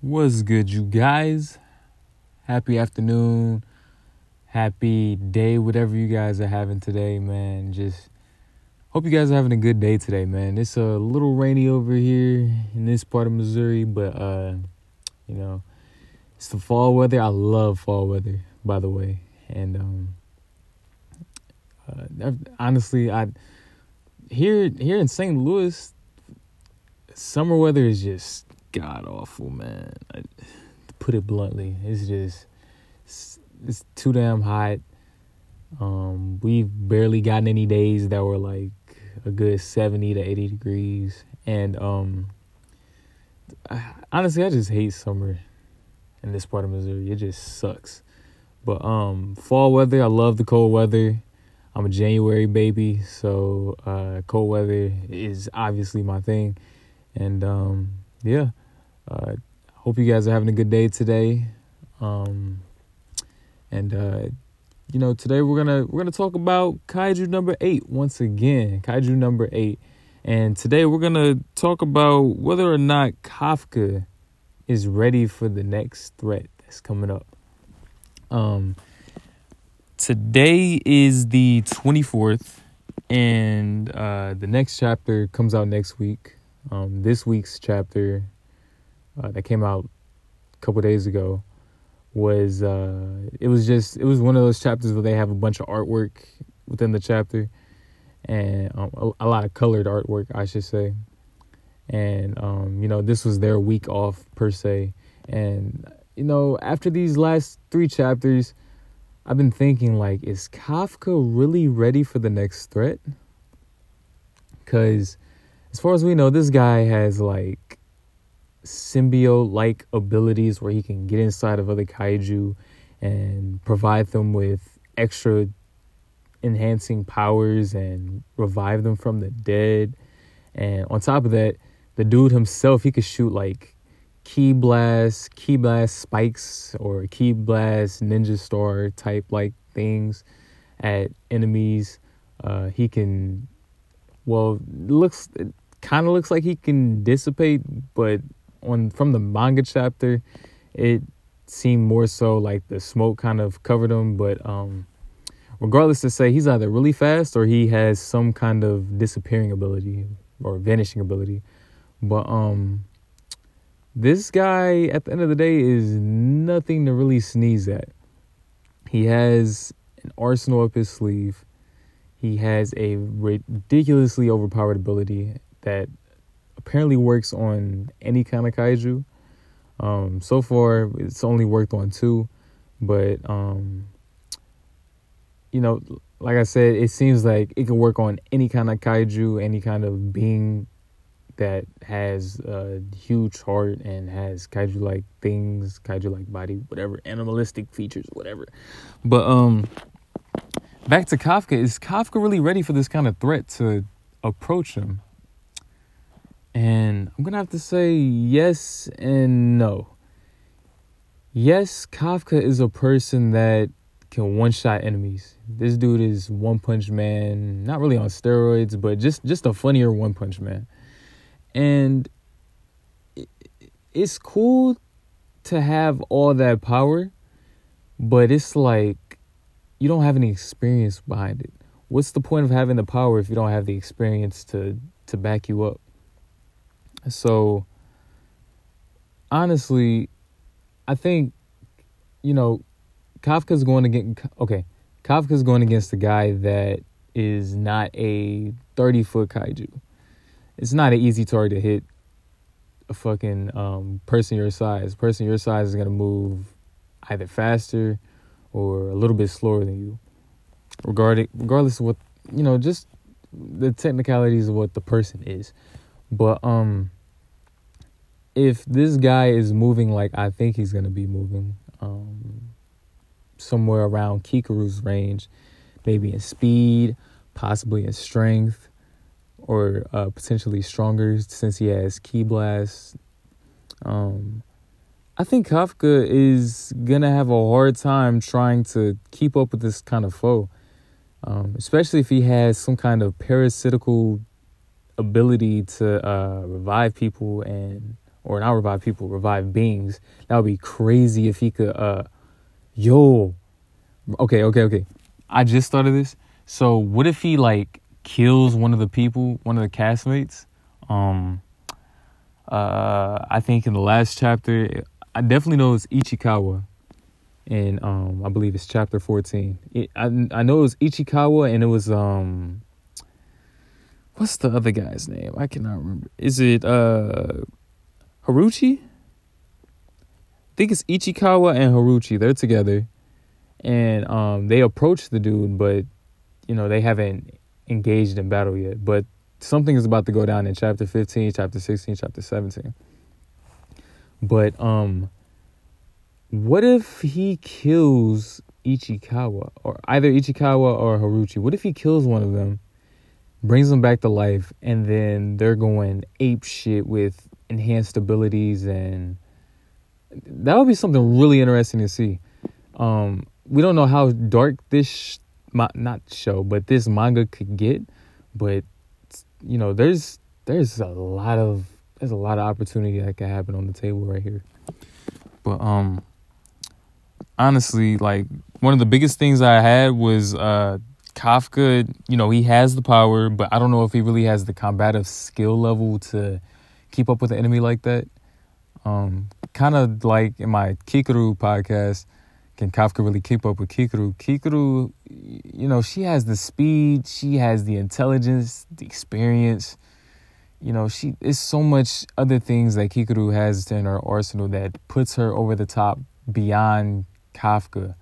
What's good, you guys? Happy afternoon, happy day, whatever you guys are having today, man. Just hope you guys are having a good day today, man. It's a little rainy over here in this part of Missouri, but uh, you know, it's the fall weather. I love fall weather, by the way, and um, uh, honestly, I here here in St. Louis, summer weather is just god awful, man. I, to put it bluntly, it's just it's, it's too damn hot. Um, we've barely gotten any days that were like a good seventy to eighty degrees, and um, I, honestly, I just hate summer in this part of Missouri. It just sucks. But um, fall weather, I love the cold weather. I'm a January baby, so uh, cold weather is obviously my thing, and um, yeah, uh, hope you guys are having a good day today. Um, and uh, you know, today we're gonna we're gonna talk about Kaiju number eight once again. Kaiju number eight, and today we're gonna talk about whether or not Kafka is ready for the next threat that's coming up. Um, today is the twenty fourth, and uh, the next chapter comes out next week. Um, this week's chapter uh, that came out a couple days ago was uh, it was just it was one of those chapters where they have a bunch of artwork within the chapter and um, a, a, lot of colored artwork I should say. And um, you know this was their week off per se. And you know after these last three chapters I've been thinking like is Kafka really ready for the next threat? Because as far as we know this guy has like symbiote like abilities where he can get inside of other kaiju and provide them with extra enhancing powers and revive them from the dead. And on top of that, the dude himself, he could shoot like Ki blast, Ki blast spikes or Ki blast ninja star type like things at enemies. Uh, he can, well, looks kind of looks like he can dissipate, but on from the manga chapter, it seemed more so like the smoke kind of covered him. But um, regardless to say, he's either really fast or he has some kind of disappearing ability or vanishing ability. But um, this guy at the end of the day is nothing to really sneeze at. He has an arsenal up his sleeve. He has a ridiculously overpowered ability that apparently works on any kind of kaiju. Um, so far, it's only worked on two, but um, you know, like I said, it seems like it can work on any kind of kaiju, any kind of being that has a huge heart and has kaiju like things, kaiju like body, whatever, animalistic features, whatever. But um back to Kafka, is Kafka really ready for this kind of threat to approach him? And I'm going to have to say yes and no. Yes, Kafka is a person that can one shot enemies. This dude is one punch man, not really on steroids, but just just a funnier one punch man. And it's cool to have all that power, but it's like you don't have any experience behind it. What's the point of having the power if you don't have the experience to to back you up? So honestly, I think you know Kafka's going get okay. Kafka's going against a guy that is not a 30 foot kaiju. It's not an easy target to hit a fucking um, person your size. Person your size is going to move either faster or a little bit slower than you. Regarding regardless of what, you know, just the technicalities of what the person is. But um if this guy is moving like I think he's gonna be moving, um somewhere around Kikoru's range, maybe in speed, possibly in strength, or uh, potentially stronger since he has Ki Blast. Um, I think Kafka is gonna have a hard time trying to keep up with this kind of foe, um, especially if he has some kind of parasitical ability to uh, revive people and or not revive people, revive beings. That would be crazy if he could. uh Yo, okay, okay, okay. I just of this. So what if he like kills one of the people, one of the castmates? Um, uh, I think in the last chapter, I definitely know it's Ichikawa, and um, I believe it's chapter fourteen. It, I I know it was Ichikawa, and it was um, what's the other guy's name? I cannot remember. Is it uh, Haruchi? I think it's Ichikawa and Haruchi. They're together, and um, they approach the dude, but you know they haven't engaged in battle yet. But something is about to go down in chapter 15, chapter 16, chapter 17. But um what if he kills Ichikawa or either Ichikawa or Haruchi? What if he kills one of them, brings them back to life, and then they're going ape shit with enhanced abilities and that would be something really interesting to see. Um, we don't know how dark this sh- not show, but this manga could get, but you know, there's there's a lot of there's a lot of opportunity that could happen on the table right here. But um honestly, like one of the biggest things I had was uh Kafka, you know, he has the power, but I don't know if he really has the combative skill level to keep up with an enemy like that. Um kind of like in my Kikoru podcast, can Kafka really keep up with Kikoru? Kikoru, you know, she has the speed, she has the intelligence, the experience. You know, she is so much other things that Kikoru has in her arsenal that puts her over the top beyond Kafka.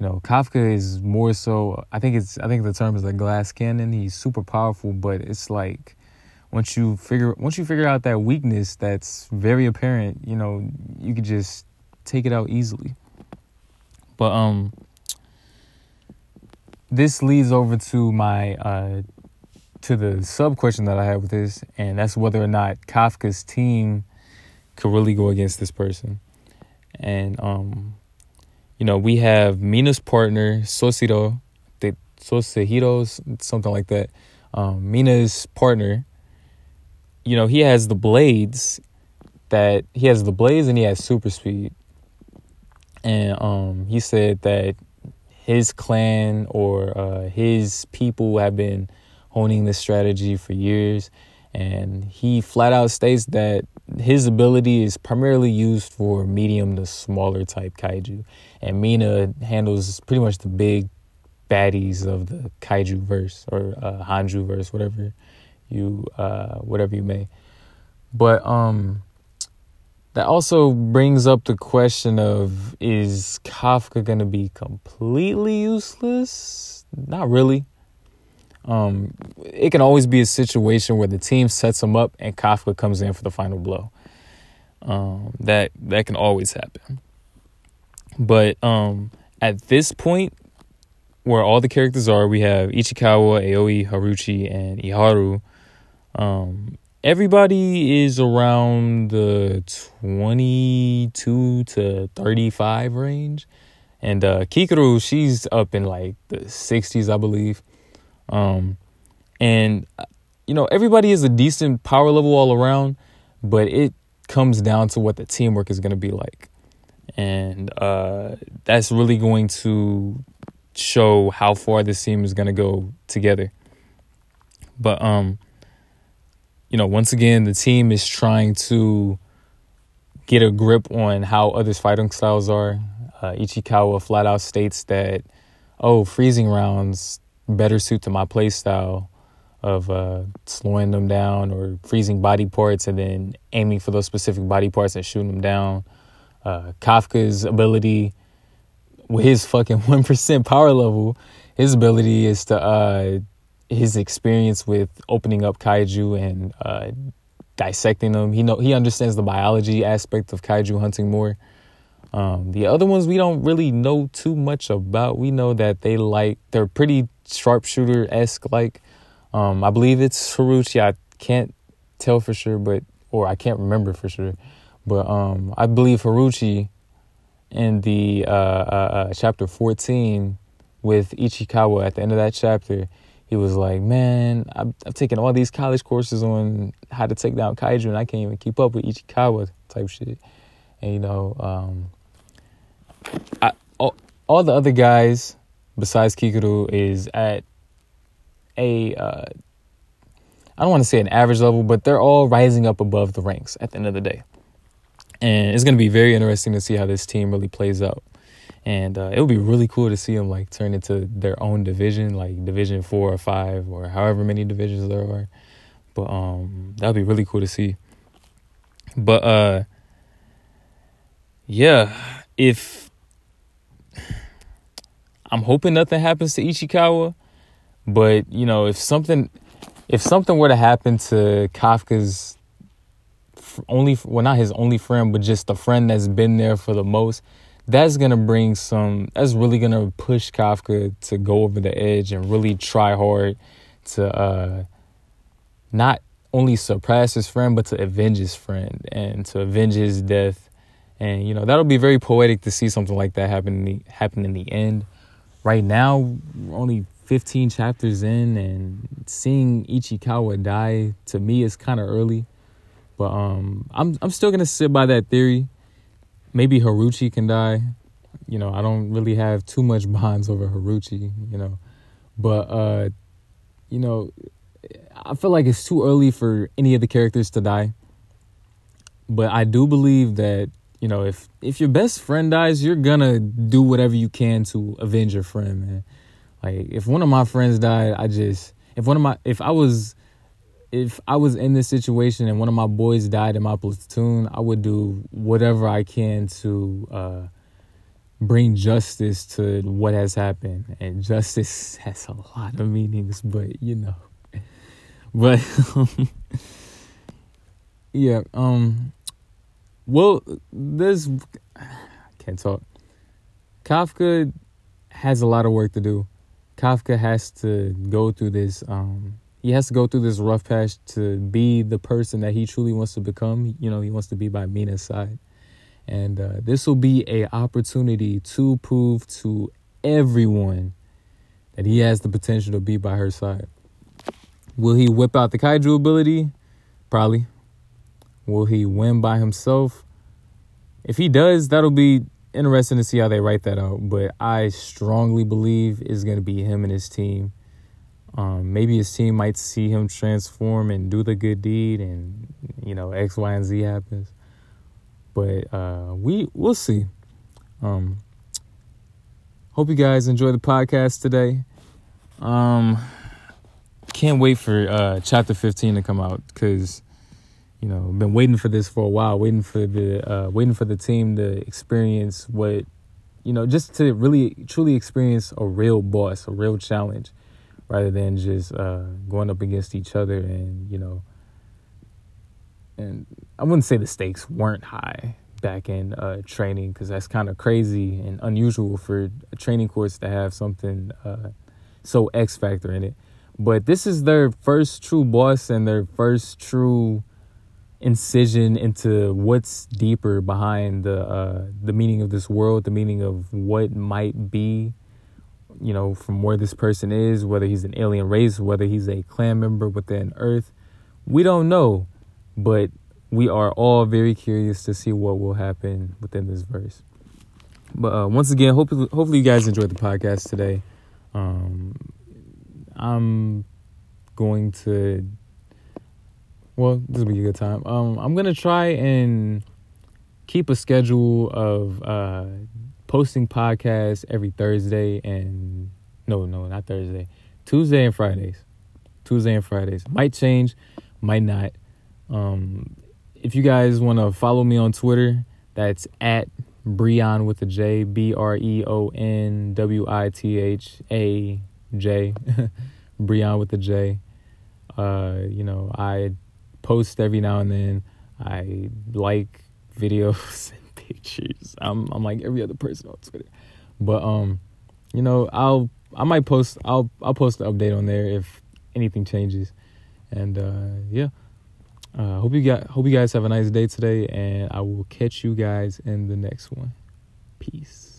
You know, Kafka is more so. I think it's. I think the term is like glass cannon. He's super powerful, but it's like once you figure once you figure out that weakness that's very apparent, you know, you could just take it out easily. But um this leads over to my uh to the sub question that I have with this, and that's whether or not Kafka's team could really go against this person. And um you know, we have Mina's partner, Soshiro, the Sosihiro's something like that. Um, Mina's partner, you know, he has the blades that he has the blades and he has super speed and um, he said that his clan or uh, his people have been honing this strategy for years, and he flat out states that his ability is primarily used for medium to smaller type kaiju, and Mina handles pretty much the big baddies of the kaiju verse or uh, Hanju verse, whatever you uh, whatever you may. But um that also brings up the question of is Kafka to be completely useless? Not really. Um, it can always be a situation where the team sets him up and Kafka comes in for the final blow. Um, that that can always happen. But um, at this point, where all the characters are, we have Ichikawa, Aoi, Haruchi, and Iharu. Um, everybody is around the 22 to 35 range and uh Kikoru she's up in like the 60s I believe um and you know everybody is a decent power level all around but it comes down to what the teamwork is going to be like and uh that's really going to show how far this team is going to go together but um you know, once again, the team is trying to get a grip on how others' fighting styles are. Uh, Ichikawa flat out states that, oh, freezing rounds better suit to my play style of uh, slowing them down or freezing body parts and then aiming for those specific body parts and shooting them down. Uh, Kafka's ability with his fucking 1% power level, his ability is to uh, his experience with opening up kaiju and uh, dissecting them. He know he understands the biology aspect of kaiju hunting more. Um, the other ones we don't really know too much about. We know that they like they're pretty sharpshooter esque. Like um, I believe it's Haruchi. I can't tell for sure, but or I can't remember for sure. But um, I believe Haruchi in the uh, uh, uh chapter fourteen with Ichikawa at the end of that chapter he was like, "Man, I've, I've taken all these college courses on how to take down kaiju, and I can't even keep up with Ichikawa type shit." And you know, um, I, all, all the other guys besides Kikoru is at a uh, I don't want to say an average level, but they're all rising up above the ranks at the end of the day. And it's going to be very interesting to see how this team really plays out and uh, it would be really cool to see them like turn into their own division, like Division Four or Five or however many divisions there are. But um, that'd be really cool to see. But uh, yeah, if I'm hoping nothing happens to Ichikawa, but you know, if something, if something were to happen to Kafka's only, well, not his only friend, but just the friend that's been there for the most that's gonna bring some that's really gonna push Kafka to go over the edge and really try hard to uh not only surpass his friend but to avenge his friend and to avenge his death. And you know that'll be very poetic to see something like that happen in the, happen in the end right now we're only 15 chapters in and seeing Ichikawa die to me is kind of early but um I'm I'm still to sit by that theory maybe Haruchi can die. You know, I don't really have too much bonds over Haruchi, you know. But uh you know, I feel like it's too early for any of the characters to die. But I do believe that, you know, if if your best friend dies, you're gonna do whatever you can to avenge your friend, man. Like if one of my friends died, I just if one of my if I was if I was in this situation and one of my boys died in my platoon, I would do whatever I can to uh, bring justice to what has happened. And justice has a lot of meanings, but you know. But yeah, um, well, I can't talk. Kafka has a lot of work to do. Kafka has to go through this um he has to go through this rough patch to be the person that he truly wants to become. You know, he wants to be by Mina's side. And uh, this will be a opportunity to prove to everyone that he has the potential to be by her side. Will he whip out the kaiju ability? Probably. Will he win by himself? If he does, that'll be interesting to see how they write that out. But I strongly believe it's going to be him and his team um, maybe his team might see him transform and do the good deed, and you know X, Y, and Z happens. But uh, we we'll see. Um, hope you guys enjoy the podcast today. Um, can't wait for uh, chapter fifteen to come out because you know been waiting for this for a while, waiting for the uh, waiting for the team to experience what you know, just to really truly experience a real boss, a real challenge rather than just uh, going up against each other and you know and I wouldn't say the stakes weren't high back in uh, training because that's kind of crazy and unusual for a training course to have something uh, so X factor in it. But this is their first true boss and their first true incision into what's deeper behind the uh, the meaning of this world, the meaning of what might be you know, from where this person is, whether he's an alien race, whether he's a clan member within Earth. We don't know, but we are all very curious to see what will happen within this verse. But uh, once again, hopefully, hopefully you guys enjoyed the podcast today. Um, I'm going to, well, this will be a good time. Um, I'm gonna try and keep a schedule of uh, posting podcasts every Thursday and no, no, not Thursday, Tuesday and Fridays. Tuesday and Fridays might change, might not. Um, if you guys want to follow me on Twitter, that's at Breon with a J, B R E O N W I T H A J, Breon with a J. Uh, you know, I post every now and then. I like videos and pictures. I'm I'm like every other person on Twitter. But um, you know, I'll I might post I'll I'll post an update on there if anything changes. And uh yeah. Uh hope you got hope you guys have a nice day today and I will catch you guys in the next one. Peace.